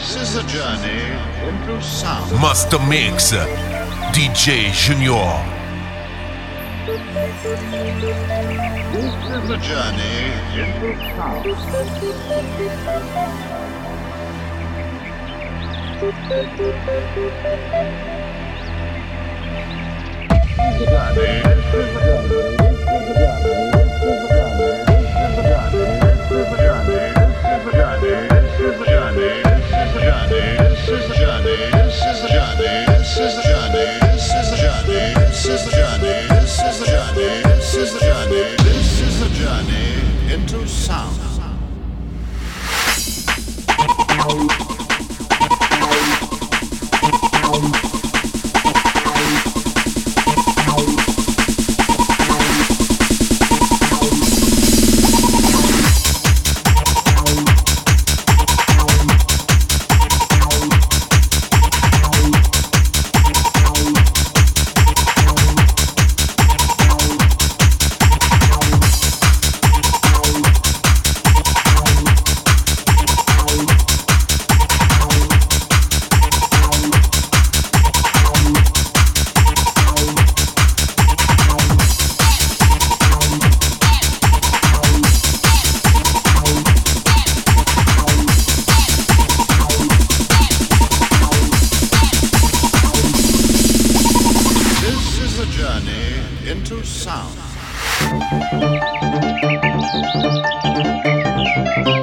This is a journey into sound. Master Mix, DJ Junior. This is a journey into sound. Into sound. Thank you.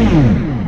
Mm.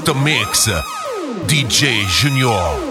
Master Mix, DJ Junior.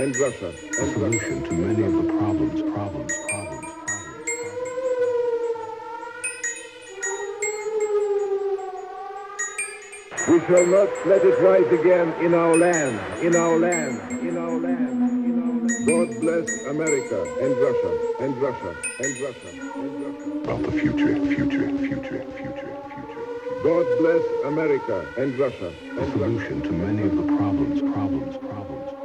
And Russia. A solution to many of the problems, problems, problems. We shall not let it rise again in our land, in our land, in our land, in our land. God bless America and Russia, and Russia, and Russia, and Russia. About the future, future, future, future, future. God bless America and Russia. A solution to many of the problems, problems, problems.